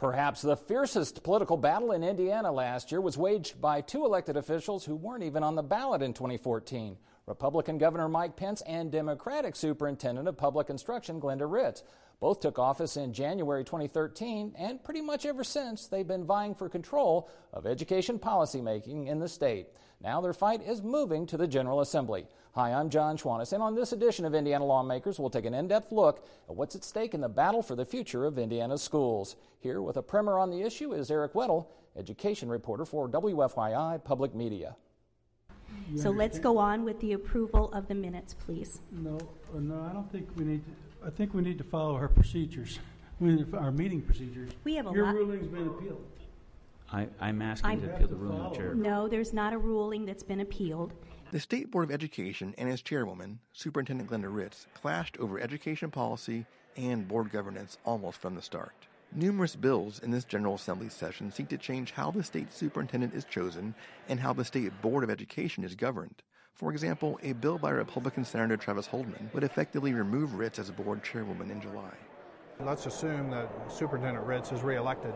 Perhaps the fiercest political battle in Indiana last year was waged by two elected officials who weren't even on the ballot in 2014 Republican Governor Mike Pence and Democratic Superintendent of Public Instruction Glenda Ritz. Both took office in January 2013, and pretty much ever since, they've been vying for control of education policymaking in the state. Now their fight is moving to the General Assembly. Hi, I'm Jon Schwantes, and on this edition of Indiana Lawmakers, we'll take an in depth look at what's at stake in the battle for the future of Indiana's schools. Here with a primer on the issue is Eric Weddle, education reporter for WFYI Public Media. So let's go on with the approval of the minutes, please. No, uh, no, I don't think we need to, I think we need to follow our procedures, we- our meeting procedures. We have a Your lot- ruling's been appealed. I, I'm asking I'm- to appeal the ruling of the chair. No, there's not a ruling that's been appealed. The State Board of Education and its chairwoman, Superintendent Glenda Ritz, clashed over education policy and board governance almost from the start. Numerous bills in this General Assembly session seek to change how the state superintendent is chosen and how the State Board of Education is governed. For example, a bill by Republican Senator Travis Holdman would effectively remove Ritz as board chairwoman in July. Let's assume that Superintendent Ritz is reelected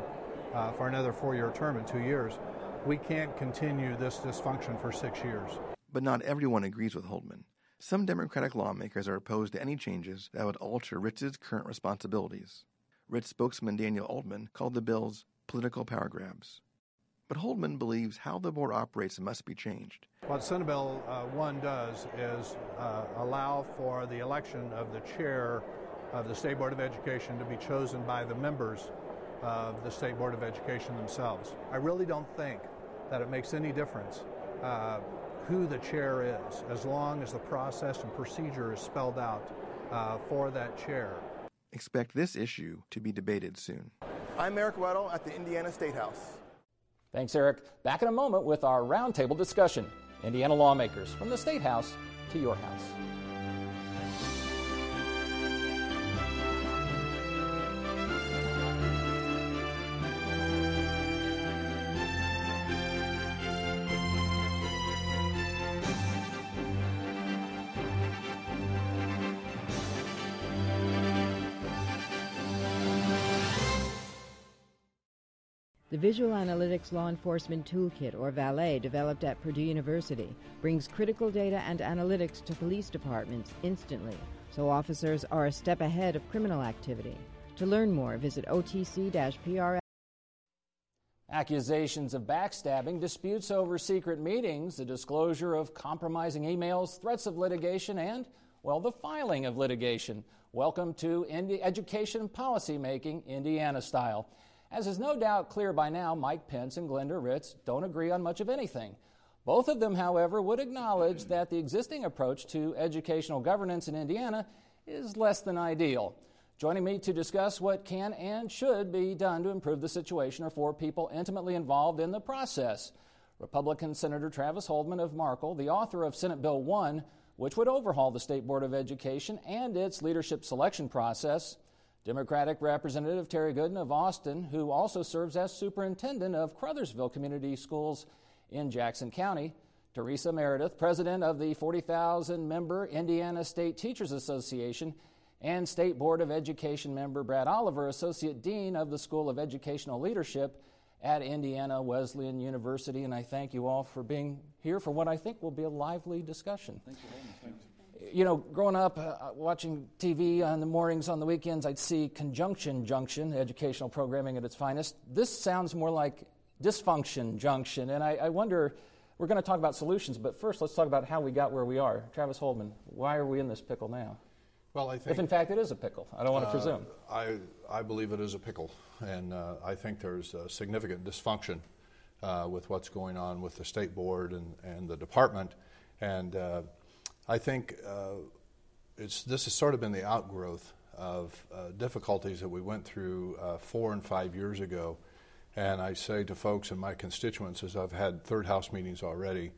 uh, for another four-year term in two years. We can't continue this dysfunction for six years. But not everyone agrees with Holdman. Some Democratic lawmakers are opposed to any changes that would alter Ritz's current responsibilities. Ritz spokesman Daniel Altman called the bills political power grabs. But Holdman believes how the board operates must be changed. What Senate Bill uh, 1 does is uh, allow for the election of the chair of the State Board of Education to be chosen by the members of the State Board of Education themselves. I really don't think that it makes any difference uh, who the chair is, as long as the process and procedure is spelled out uh, for that chair. Expect this issue to be debated soon. I'm Eric Weddle at the Indiana State House. Thanks, Eric. Back in a moment with our roundtable discussion Indiana lawmakers from the State House to your house. The Visual Analytics Law Enforcement Toolkit, or VALET, developed at Purdue University, brings critical data and analytics to police departments instantly, so officers are a step ahead of criminal activity. To learn more, visit otc-pr. Accusations of backstabbing, disputes over secret meetings, the disclosure of compromising emails, threats of litigation, and, well, the filing of litigation. Welcome to Indi- Education Policy Making, Indiana style. As is no doubt clear by now, Mike Pence and Glenda Ritz don't agree on much of anything. Both of them, however, would acknowledge that the existing approach to educational governance in Indiana is less than ideal. Joining me to discuss what can and should be done to improve the situation are four people intimately involved in the process. Republican Senator Travis Holdman of Markle, the author of Senate Bill 1, which would overhaul the State Board of Education and its leadership selection process. Democratic Representative Terry Goodin of Austin, who also serves as superintendent of Crothersville Community Schools in Jackson County. Teresa Meredith, president of the 40,000 member Indiana State Teachers Association, and State Board of Education member Brad Oliver, associate dean of the School of Educational Leadership at Indiana Wesleyan University. And I thank you all for being here for what I think will be a lively discussion. Thank you you know, growing up, uh, watching TV on the mornings, on the weekends, I'd see Conjunction Junction, educational programming at its finest. This sounds more like Dysfunction Junction, and I, I wonder. We're going to talk about solutions, but first let's talk about how we got where we are. Travis Holdman, why are we in this pickle now? Well, I think. If in fact it is a pickle, I don't want to uh, presume. I, I believe it is a pickle, and uh, I think there's a significant dysfunction uh, with what's going on with the state board and, and the department. And uh, I think uh, it's, this has sort of been the outgrowth of uh, difficulties that we went through uh, four and five years ago. And I say to folks and my constituents, as I've had third house meetings already,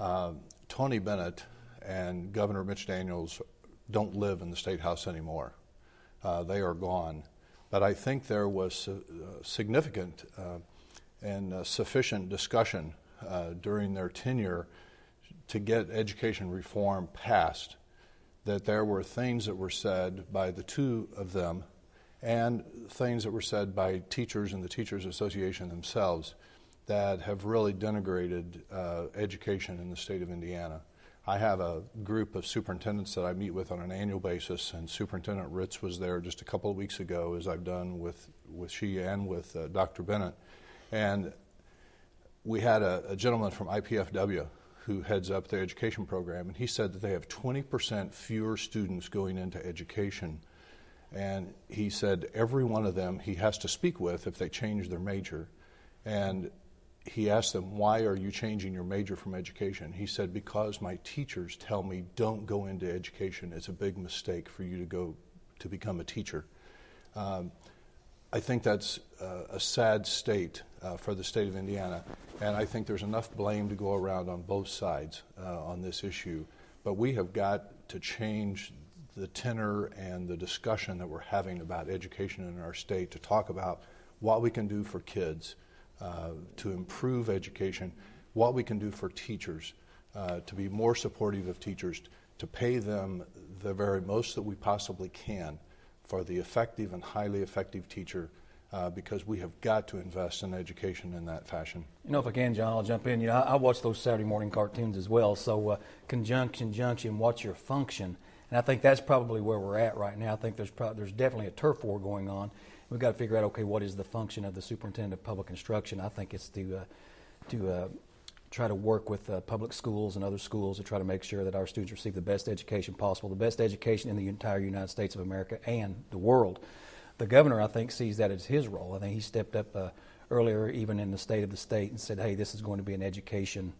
um, Tony Bennett and Governor Mitch Daniels don't live in the state house anymore. Uh, they are gone. But I think there was uh, significant uh, and sufficient discussion during their tenure to get education reform passed. That there were things that were said by the two of them and things that were said by teachers and the Teachers Association themselves that have really denigrated uh, education in the state of Indiana. I have a group of superintendents that I meet with on an annual basis, and Superintendent Ritz was there just a couple of weeks ago, as I've done with, with she and with uh, Dr. Bennett. And we had a, a gentleman from IPFW who heads up the education program, and he said that they have 20% fewer students going into education. And he said every one of them he has to speak with if they change their major. And he asked them, Why are you changing your major from education? He said, Because my teachers tell me don't go into education. It's a big mistake for you to go to become a teacher. Um, I think that's a sad state uh, for the state of Indiana, and I think there's enough blame to go around on both sides uh, on this issue. But we have got to change the tenor and the discussion that we're having about education in our state to talk about what we can do for kids uh, to improve education, what we can do for teachers, uh, to be more supportive of teachers, to pay them the very most that we possibly can for the effective and highly effective teacher. Uh, because we have got to invest in education in that fashion. You know, if I can, Jon, I'll jump in. You know, I, I watch those Saturday morning cartoons as well. So, uh, conjunction, junction, what's your function? And I think that's probably where we're at right now. I think there's pro- there's definitely a turf war going on we've got to figure out okay, what is the function of the superintendent of public instruction? I think it's to uh, to uh, try to work with uh, public schools and other schools to try to make sure that our students receive the best education possible, the best education in the entire United States of America and the world. The governor, I think, sees that as his role. I think he stepped up uh, earlier, even in the state of the state, and said, "Hey, this is going to be an education."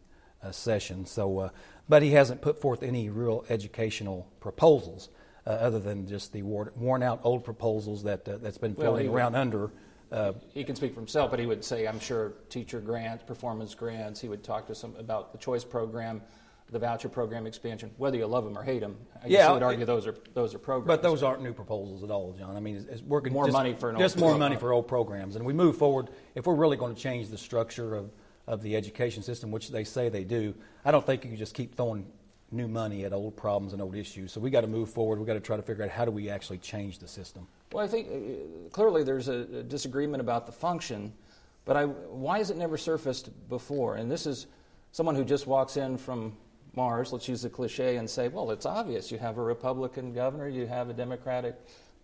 Uh, session. So, uh, but he hasn't put forth any real educational proposals uh, other than just the worn out old proposals that, uh, that's been floating well, around would, under. Uh, he can speak for himself, but he would say, I'm sure, teacher grants, performance grants. He would talk to some about the choice program, the voucher program expansion. Whether you love them or hate them, I yeah, guess you would argue it, those are those are programs. But those aren't new proposals at all, Jon. I mean, it's, it's working more just, money for just more money for old programs, and we move forward. If we're really going to change the structure of of the education system, which they say they do, I don't think you can just keep throwing new money at old problems and old issues. So we got to move forward. We got to try to figure out how do we actually change the system. Well, I think uh, clearly there's a, a, disagreement about the function, but I, why has it never surfaced before? And this is someone who just walks in from Mars. Let's use the cliche and say, well, it's obvious. You have a Republican governor. You have a Democratic,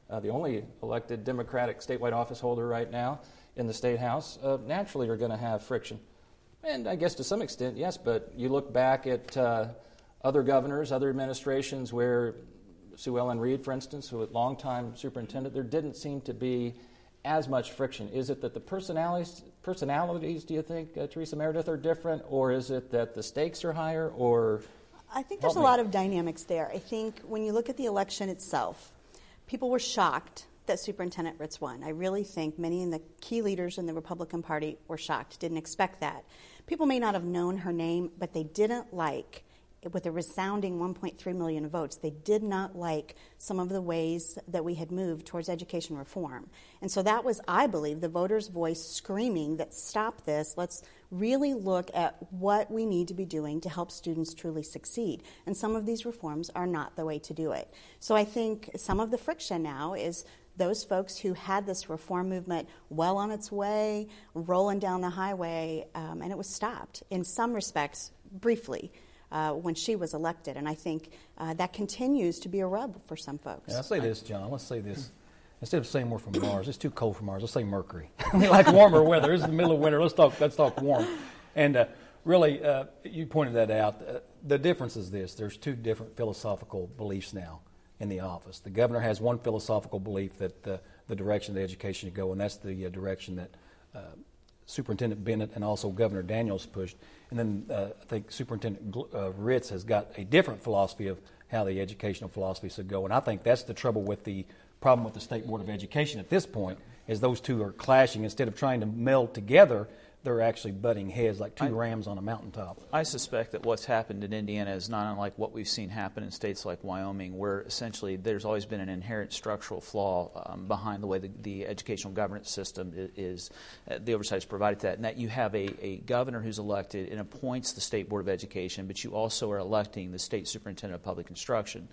uh, the only elected Democratic statewide office holder right now in the state house. Uh, naturally, you're going to have friction. And I guess to some extent, yes, but you look back at uh, other governors, other administrations where Suellen Reed, for instance, who was longtime superintendent, there didn't seem to be as much friction. Is it that the personalities, personalities do you think, uh, Teresa Meredith, are different, or is it that the stakes are higher, or? I think there's a lot of dynamics there. I think when you look at the election itself, people were shocked that Superintendent Ritz won. I really think many in the key leaders in the Republican Party were shocked, didn't expect that. People may not have known her name, but they didn't like with a resounding 1.3 million votes, they did not like some of the ways that we had moved towards education reform. And so that was, I believe, the voters' voice screaming that stop this. Let's really look at what we need to be doing to help students truly succeed. And some of these reforms are not the way to do it. So I think some of the friction now is those folks who had this reform movement well on its way, rolling down the highway, um, and it was stopped in some respects briefly uh, when she was elected. And I think uh, that continues to be a rub for some folks. Yeah, I'll say this, Jon. Let's say this. Instead of saying we're from Mars, it's too cold for Mars. Let's say Mercury. we like warmer weather. It's the middle of winter. Let's talk. Let's talk warm. And uh, really, uh, you pointed that out. Uh, the difference is this: there's two different philosophical beliefs now in the office. The governor has one philosophical belief that the, the direction of the education should go, and that's the uh, direction that Superintendent Bennett and also Governor Daniels pushed. And then uh, I think Superintendent uh, Ritz has got a different philosophy of how the educational philosophy should go. And I think that's the trouble with the problem with the State Board of Education at this point, is those two are clashing. Instead of trying to meld together, they're actually butting heads like two I, rams on a mountaintop. I suspect that what's happened in Indiana is not unlike what we've seen happen in states like Wyoming, where essentially there's always been an inherent structural flaw um, behind the way the, the, educational governance system is, is uh, the oversight is provided to that, and that you have a, a governor who's elected and appoints the state board of education, but you also are electing the state superintendent of public instruction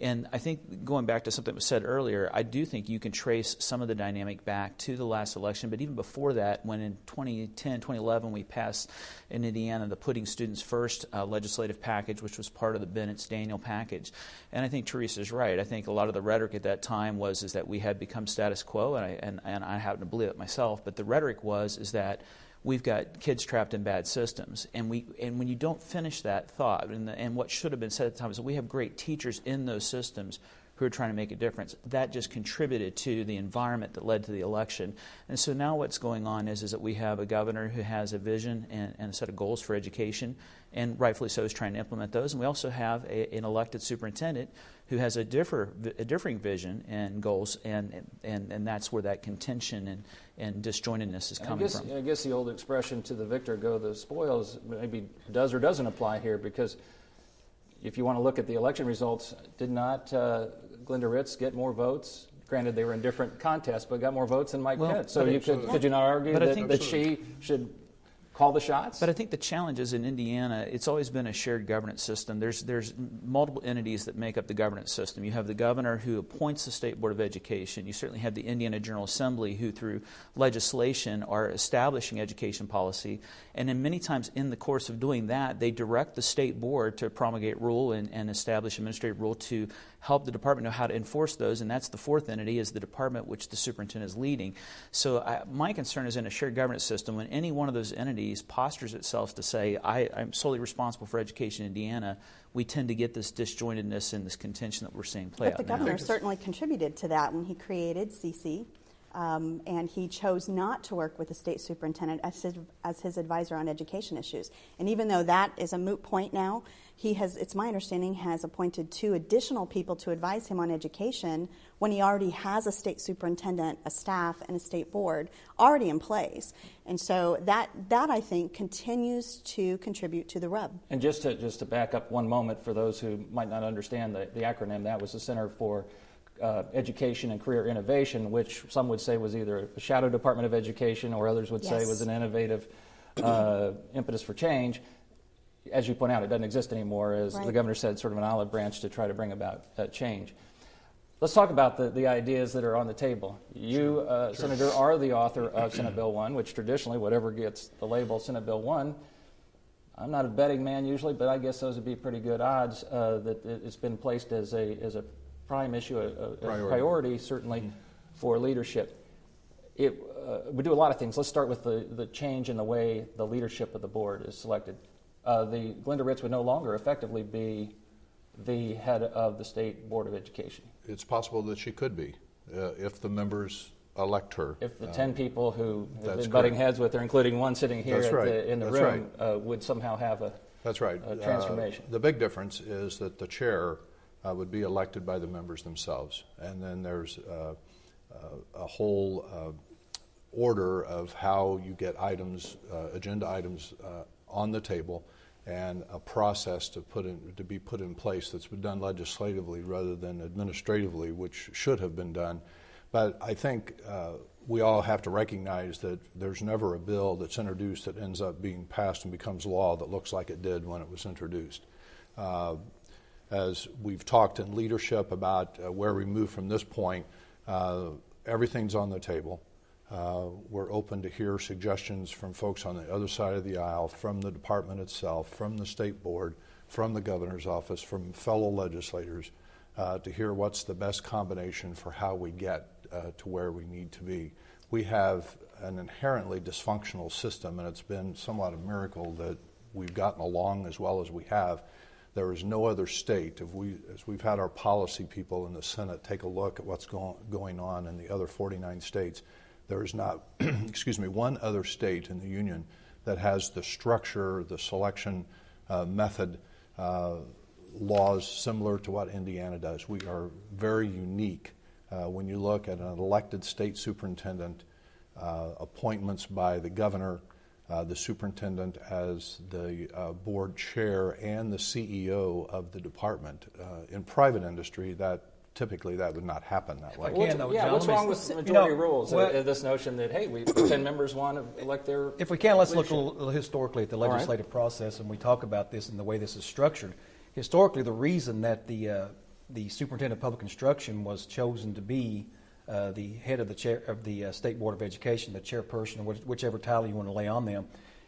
And I think going back to something that was said earlier, I do think you can trace some of the dynamic back to the last election. But even before that, when in 2010, 2011, we passed in Indiana the Putting Students First uh, legislative package, which was part of the Bennett Daniel package. And I think Teresa's right. I think a lot of the rhetoric at that time was is that we had become status quo, and I, and, and I happen to believe it myself. But the rhetoric was is that we've got kids trapped in bad systems. And, we, and when you don't finish that thought, and, the, and what should have been said at the time is we have great teachers in those systems who are trying to make a difference. That just contributed to the environment that led to the election. And so now what's going on is, is that we have a governor who has a vision and, and a set of goals for education, and rightfully so is trying to implement those. And we also have a, an elected superintendent who has a, differ, a differing vision and goals, and, and, and that's where that contention and, and disjointedness is coming I guess, from. I guess the old expression to the victor go the spoils maybe does or doesn't apply here because if you want to look at the election results, did not uh, Glenda Ritz get more votes? Granted, they were in different contests, but got more votes than Mike Well, Pence. So you could, could you not argue that, that she should call the shots? But I think the challenge is in Indiana, it's always been a shared governance system. There's, there's multiple entities that make up the governance system. You have the governor who appoints the State Board of Education. You certainly have the Indiana General Assembly who, through legislation, are establishing education policy. And then many times in the course of doing that, they direct the State Board to promulgate rule and, and establish administrative rule to help the department know how to enforce those. And that's the fourth entity is the department which the superintendent is leading. So I, my concern is in a shared governance system when any one of those entities postures itself to say, I, I'm solely responsible for education in Indiana, we tend to get this disjointedness and this contention that we're seeing play But the out now. governor certainly contributed to that when he created CC. Um, and he chose not to work with the state superintendent as his, as his advisor on education issues. And even though that is a moot point now, he has, it's my understanding, has appointed two additional people to advise him on education when he already has a state superintendent, a staff, and a state board already in place. And so that, that I think continues to contribute to the rub. And just to just to back up one moment for those who might not understand the, the acronym, that was the Center for uh, Education and Career Innovation, which some would say was either a shadow Department of Education, or others would say was an innovative uh, impetus for change. As you point out, it doesn't exist anymore. As the governor said, sort of an olive branch to try to bring about uh, change. Let's talk about the, the ideas that are on the table. You, uh, Senator, are the author of Senate Bill 1, which traditionally, whatever gets the label Senate Bill 1, I'm not a betting man usually, but I guess those would be pretty good odds uh, that it- it's been placed as a, as a prime issue, a, a- Priority. priority, certainly for leadership. It uh, would do a lot of things. Let's start with the, the change in the way the leadership of the board is selected. Uh, the Glenda Ritz would no longer effectively be the head of the State Board of Education. It's possible that she could be, uh, if the members elect her. If the Uh, 10 people who have been butting correct. heads with her, including one sitting here right. the, in the That's room, uh, would somehow have a, That's right. a Uh, transformation. the big difference is that the chair uh, would be elected by the members themselves, and then there's uh, uh, a whole uh, order of how you get items, uh, agenda items, on the table, and a process to put in to be put in place that's been done legislatively rather than administratively, which should have been done. But I think uh, we all have to recognize that there's never a bill that's introduced that ends up being passed and becomes law that looks like it did when it was introduced. Uh, as we've talked in leadership about uh, where we move from this point, uh, everything's on the table. Uh, we're open to hear suggestions from folks on the other side of the aisle, from the department itself, from the state board, from the governor's office, from fellow legislators, uh, to hear what's the best combination for how we get uh, to where we need to be. We have an inherently dysfunctional system, and it's been somewhat a miracle that we've gotten along as well as we have. There is no other state, if we, as we've had our policy people in the Senate take a look at what's go- going on in the other 49 states, there is not, excuse me, one other state in the union that has the structure, the selection uh, method, uh, laws similar to what Indiana does. We are very unique uh, when you look at an elected state superintendent, uh, appointments by the governor, uh, the superintendent as the uh, board chair, and the CEO of the department. Uh, in private industry, that typically that would not happen that way. can, though, yeah, Jon, what's wrong with you majority know, rules? well- Uh, this notion that, hey, we 10 members want to elect their. If we can, let's look a leadership. little historically at the All right. legislative process, and we talk about this and the way this is structured. Historically, the reason that the uh, the superintendent of public instruction was chosen to be uh, the head of the chair of the uh, state board of education, the chairperson, or whichever title you want to lay on them,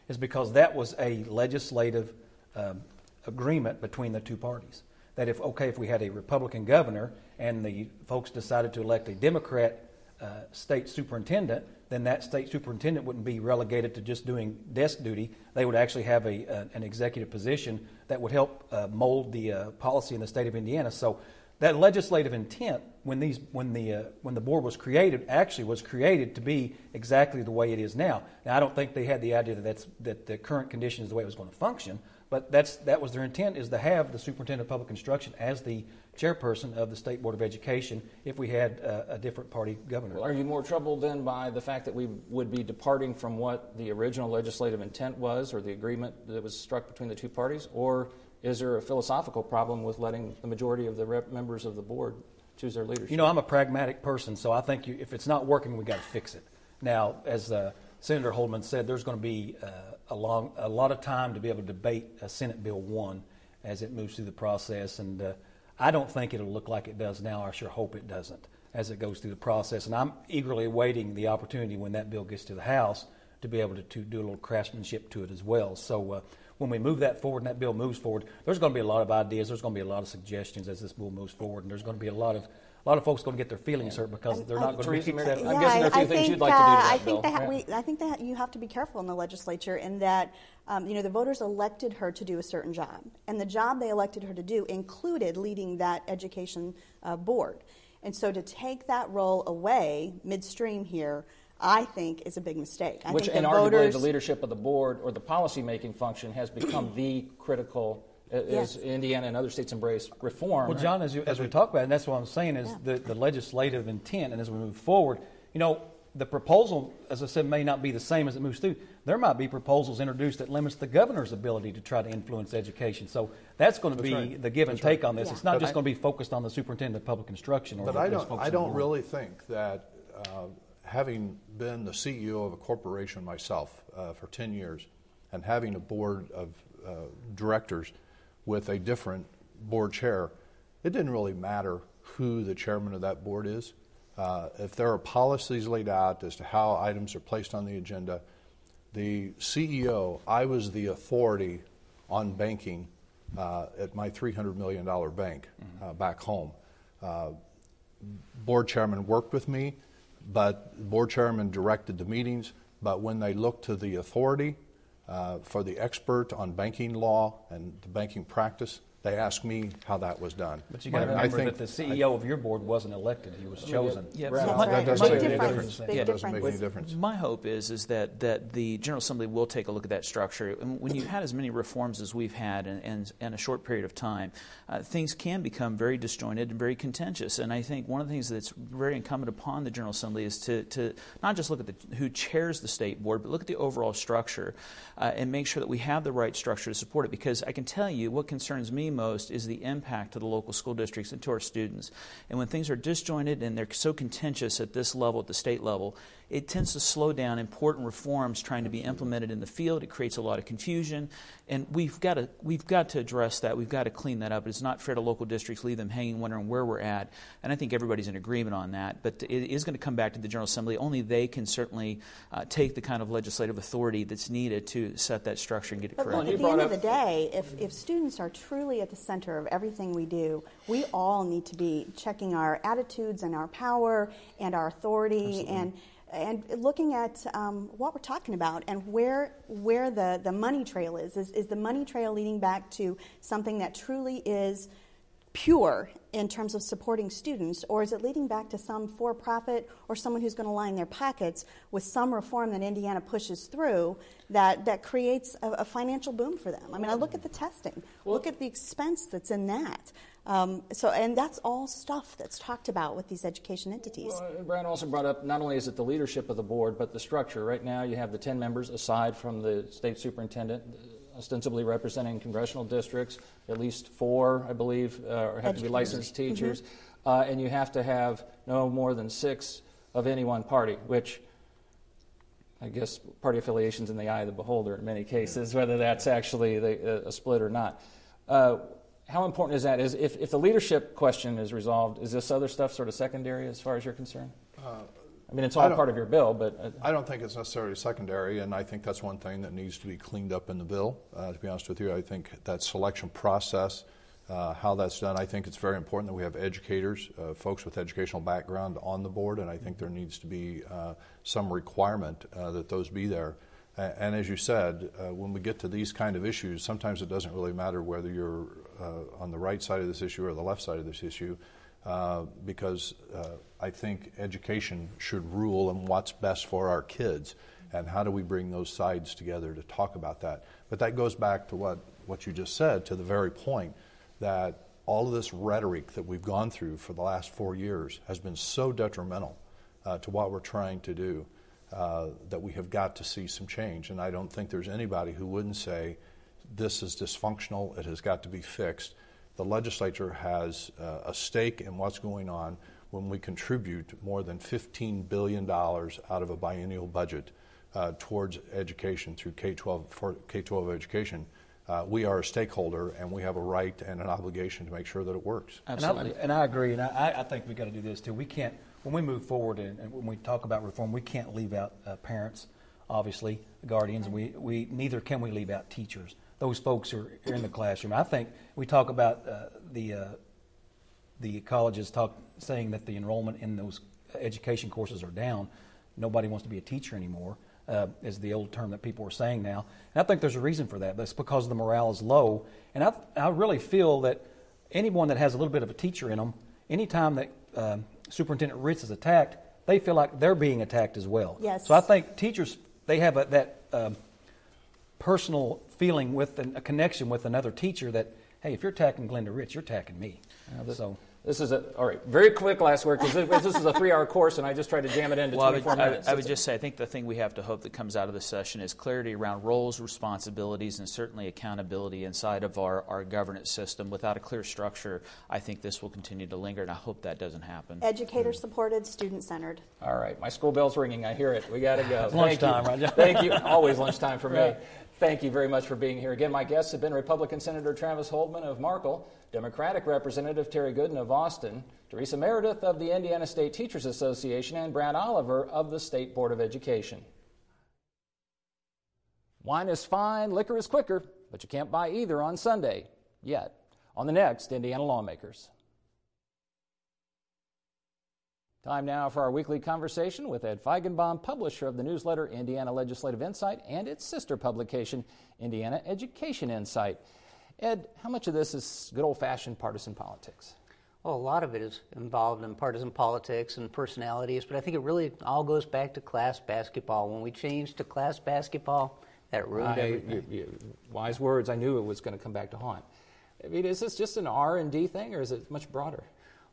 is because that was a legislative um, agreement between the two parties. That if okay, if we had a Republican governor and the folks decided to elect a Democrat uh, state superintendent, then that state superintendent wouldn't be relegated to just doing desk duty. They would actually have a, a an executive position that would help uh, mold the uh, policy in the state of Indiana. So that legislative intent when these when the uh, when the board was created actually was created to be exactly the way it is now. Now I don't think they had the idea that that's that the current condition is the way it was going to function, but that's that was their intent is to have the superintendent of public instruction as the chairperson of the state board of education if we had uh, a different party governor. Well, are you more troubled then by the fact that we would be departing from what the original legislative intent was or the agreement that was struck between the two parties, or is there a philosophical problem with letting the majority of the rep- members of the board choose their leadership? You know, I'm a pragmatic person, so I think you, if it's not working, we got to fix it. Now, as uh, Senator Holdman said, there's going to be uh, a, long, a lot of time to be able to debate Senate Bill 1 as it moves through the process, and uh, I don't think it'll look like it does now. I sure hope it doesn't as it goes through the process. And I'm eagerly awaiting the opportunity when that bill gets to the House to be able to, to do a little craftsmanship to it as well. So uh, when we move that forward and that bill moves forward, there's going to be a lot of ideas. There's going to be a lot of suggestions as this bill moves forward, and there's going to be a lot of a lot of folks going to get their feelings hurt because they're not going to be accepted. I'm guessing there are a few things think, you'd like to do to uh, that I think bill. that we, I think that you have to be careful in the legislature in that um, you know the voters elected her to do a certain job, and the job they elected her to do included leading that education uh, board. And so to take that role away midstream here, I think is a big mistake. I Which, think and the arguably, voters, the leadership of the board or the policy-making function has become the critical, uh, Yes. as Indiana and other states embrace reform. Well, Jon, as, you, as we talk about it, and that's what I'm saying is the, the legislative intent, and as we move forward, you know, the proposal, as I said, may not be the same as it moves through. There might be proposals introduced that limits the governor's ability to try to influence education. So that's going to That's be right. the give and That's right. take on this. Yeah. It's not But just I- going to be focused on the superintendent of public instruction. Or But I just don't, I don't really think that, uh, having been the CEO of a corporation myself uh, for 10 years and having a board of uh, directors with a different board chair, it didn't really matter who the chairman of that board is. Uh, if there are policies laid out as to how items are placed on the agenda, the CEO, I was the authority on banking uh, at my $300 million bank uh, back home. Uh, board chairman worked with me, but the board chairman directed the meetings. But when they looked to the authority uh, for the expert on banking law and the banking practice, they asked me how that was done. But you got to And I remember think- that the CEO of your board wasn't elected; he was chosen. Yeah, Brad, my- That's right. That doesn't Big make any difference. difference. Big It doesn't make any difference. difference. My hope is is that, that the General Assembly will take a look at that structure. And when you've had as many reforms as we've had in, in, in a short period of time, uh, things can become very disjointed and very contentious. And I think one of the things that's very incumbent upon the General Assembly is to, to not just look at the, who chairs the state board, but look at the overall structure uh, and make sure that we have the right structure to support it. Because I can tell you what concerns me most is the impact to the local school districts and to our students. And when things are disjointed and they're so contentious at this level, at the state level, it tends to slow down important reforms trying to be implemented in the field. It creates a lot of confusion, and we've got to we've got to address that. We've got to clean that up. It's not fair to local districts leave them hanging, wondering where we're at. And I think everybody's in agreement on that. But it is going to come back to the General Assembly. Only they can certainly uh, take the kind of legislative authority that's needed to set that structure and get it But correct. look, at the end of the day, if, if students are truly at the center of everything we do, we all need to be checking our attitudes and our power and our authority and and looking at um, what we're talking about and where where the, the money trail is. is. Is the money trail leading back to something that truly is pure in terms of supporting students, or is it leading back to some for profit or someone who's going to line their pockets with some reform that Indiana pushes through that, that creates a, a financial boom for them? I mean, I look at the testing, look at the expense that's in that. Um, so, and that's all stuff that's talked about with these education entities. Well, uh, Brad also brought up not only is it the leadership of the board, but the structure. Right now, you have the 10 members aside from the state superintendent, uh, ostensibly representing congressional districts, at least four, I believe, uh, have to be licensed Mm-hmm. teachers, uh, and you have to have no more than six of any one party, which I guess party affiliations in the eye of the beholder in many cases, whether that's actually the, a split or not. Uh, how important is that? Is if, if the leadership question is resolved, is this other stuff sort of secondary as far as you're concerned? Uh, I mean, it's all part of your bill, but uh, I don't think it's necessarily secondary, and I think that's one thing that needs to be cleaned up in the bill. Uh, to be honest with you, I think that selection process, uh, how that's done, I think it's very important that we have educators, uh, folks with educational background on the board, and I think there needs to be uh, some requirement that those be there. And as you said, uh, when we get to these kind of issues, sometimes it doesn't really matter whether you're on the right side of this issue or the left side of this issue, uh, because uh, I think education should rule on what's best for our kids and how do we bring those sides together to talk about that. But that goes back to what, what you just said, to the very point that all of this rhetoric that we've gone through for the last four years has been so detrimental uh, to what we're trying to do uh, that we have got to see some change. And I don't think there's anybody who wouldn't say this is dysfunctional, it has got to be fixed. The legislature has uh, a stake in what's going on when we contribute more than $15 billion out of a biennial budget uh, towards education through K 12 for K 12 education. Uh, we are a stakeholder and we have a right and an obligation to make sure that it works. Absolutely. And I, and I agree, and I, I think we've got to do this too. We can't when we move forward and, and when we talk about reform, we can't leave out uh, parents, obviously, guardians, we, we neither can we leave out teachers. Those folks are, are in the classroom. I think we talk about uh, the uh, the colleges talk saying that the enrollment in those education courses are down. Nobody wants to be a teacher anymore. Uh, is the old term that people are saying now. And I think there's a reason for that. That's because the morale is low. And I, I really feel that anyone that has a little bit of a teacher in them, anytime that um, Superintendent Ritz is attacked, they feel like they're being attacked as well. Yes. So I think teachers they have a, that um, personal feeling with an, a connection with another teacher that hey, if you're attacking Glenda Ritz, you're attacking me. Uh, so this is a all right. Very quick last word because this, this, is a three-hour course, and I just tried to jam it into well, 24 I would, minutes. I, I would just say I think the thing we have to hope that comes out of this session is clarity around roles, responsibilities, and certainly accountability inside of our, our governance system. Without a clear structure, I think this will continue to linger, and I hope that doesn't happen. Educator supported, student centered. All right, my school bell's ringing. I hear it. We got to go. lunchtime, right? Thank you. Always lunchtime for me. Thank you very much for being here. Again, my guests have been Republican Senator Travis Holdman of Markle, Democratic Representative Terry Goodin of Austin, Teresa Meredith of the Indiana State Teachers Association, and Brad Oliver of the State Board of Education. Wine is fine, liquor is quicker, but you can't buy either on Sunday yet. On the next, Indiana Lawmakers. Time now for our weekly conversation with Ed Feigenbaum, publisher of the newsletter Indiana Legislative Insight and its sister publication, Indiana Education Insight. Ed, how much of this is good old fashioned partisan politics? Well, a lot of it is involved in partisan politics and personalities, but I think it really all goes back to class basketball. When we changed to class basketball, that ruined I, everything. You, you, wise words. I knew it was going to come back to haunt. I mean, is this just an R and D thing, or is it much broader?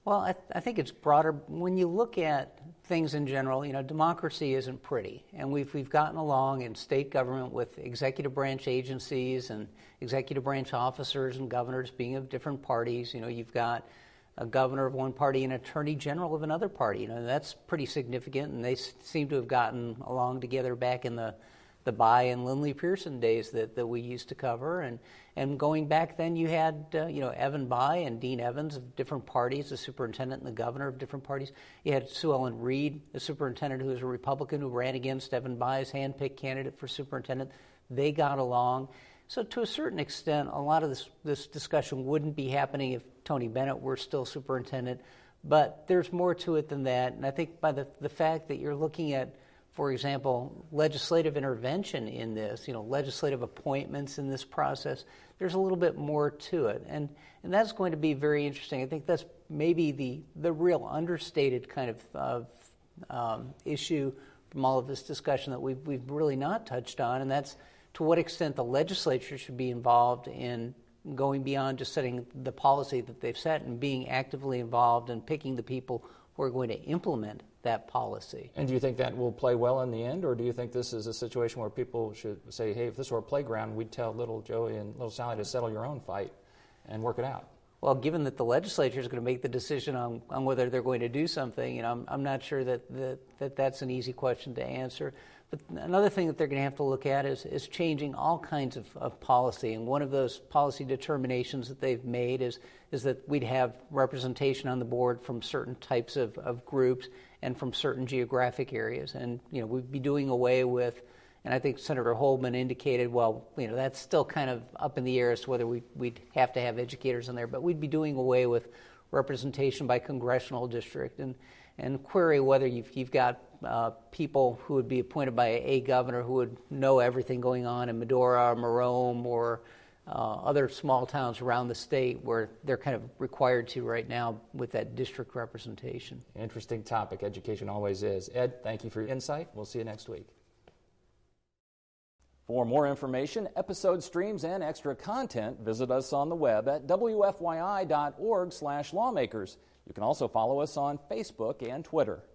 Well, I, th- I, think it's broader. When you look at things in general, you know, democracy isn't pretty, and we've we've gotten along in state government with executive branch agencies and executive branch officers and governors being of different parties. You know, you've got a governor of one party and attorney general of another party. You know, that's pretty significant, and they s- seem to have gotten along together back in the the Bayh and Linley Pearson days that, that we used to cover. And, and going back then, you had, uh, you know, Evan Bayh and Dean Evans of different parties, the superintendent and the governor of different parties. You had Suellen Reed, the superintendent who was a Republican who ran against Evan Bayh's handpicked candidate for superintendent. They got along. So to a certain extent, a lot of this, this discussion wouldn't be happening if Tony Bennett were still superintendent. But there's more to it than that. And I think by the, the fact that you're looking at, for example, legislative intervention in this, you know, legislative appointments in this process, there's a little bit more to it. And, and that's going to be very interesting. I think that's maybe the, the real understated kind of, of um, issue from all of this discussion that we've, we've really not touched on, and that's to what extent the legislature should be involved in going beyond just setting the policy that they've set and being actively involved and picking the people who are going to implement that policy. And do you think that will play well in the end, or do you think this is a situation where people should say, hey, if this were a playground, we'd tell little Joey and little Sally to settle your own fight and work it out? Well, given that the legislature is going to make the decision on, on whether they're going to do something, you know, I'm, I'm not sure that, that, that that's an easy question to answer. But another thing that they're going to have to look at is, is changing all kinds of, of policy. And one of those policy determinations that they've made is, is that we'd have representation on the board from certain types of, of groups and from certain geographic areas. And, you know, we'd be doing away with, and I think Senator Holdman indicated, well, you know, that's still kind of up in the air as to whether we, we'd have to have educators in there, but we'd be doing away with representation by congressional district and, and query whether you've, you've got uh, people who would be appointed by a governor who would know everything going on in Medora or Macomb or uh, other small towns around the state where they're kind of required to right now with that district representation. Interesting topic. Education always is. Ed, thank you for your insight. We'll see you next week. For more information, episode streams, and extra content, visit us on the web at wfyi.org/lawmakers. You can also follow us on Facebook and Twitter.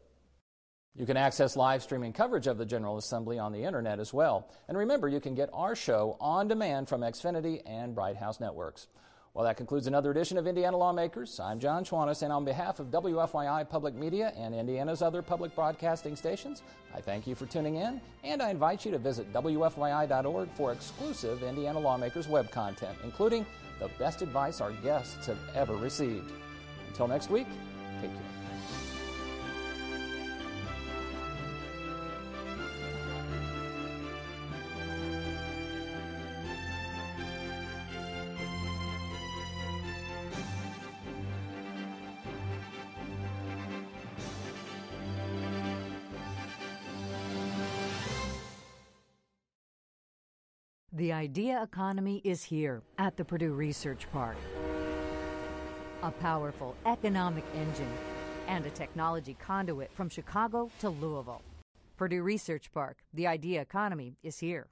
You can access live streaming coverage of the General Assembly on the internet as well. And remember, you can get our show on demand from Xfinity and Bright House Networks. Well, that concludes another edition of Indiana Lawmakers. I'm Jon Schwantes, and on behalf of WFYI Public Media and Indiana's other public broadcasting stations, I thank you for tuning in, and I invite you to visit WFYI.org for exclusive Indiana Lawmakers web content, including the best advice our guests have ever received. Until next week, take care. Idea economy is here at the Purdue Research Park. A powerful economic engine and a technology conduit from Chicago to Louisville. Purdue Research Park, the idea economy is here.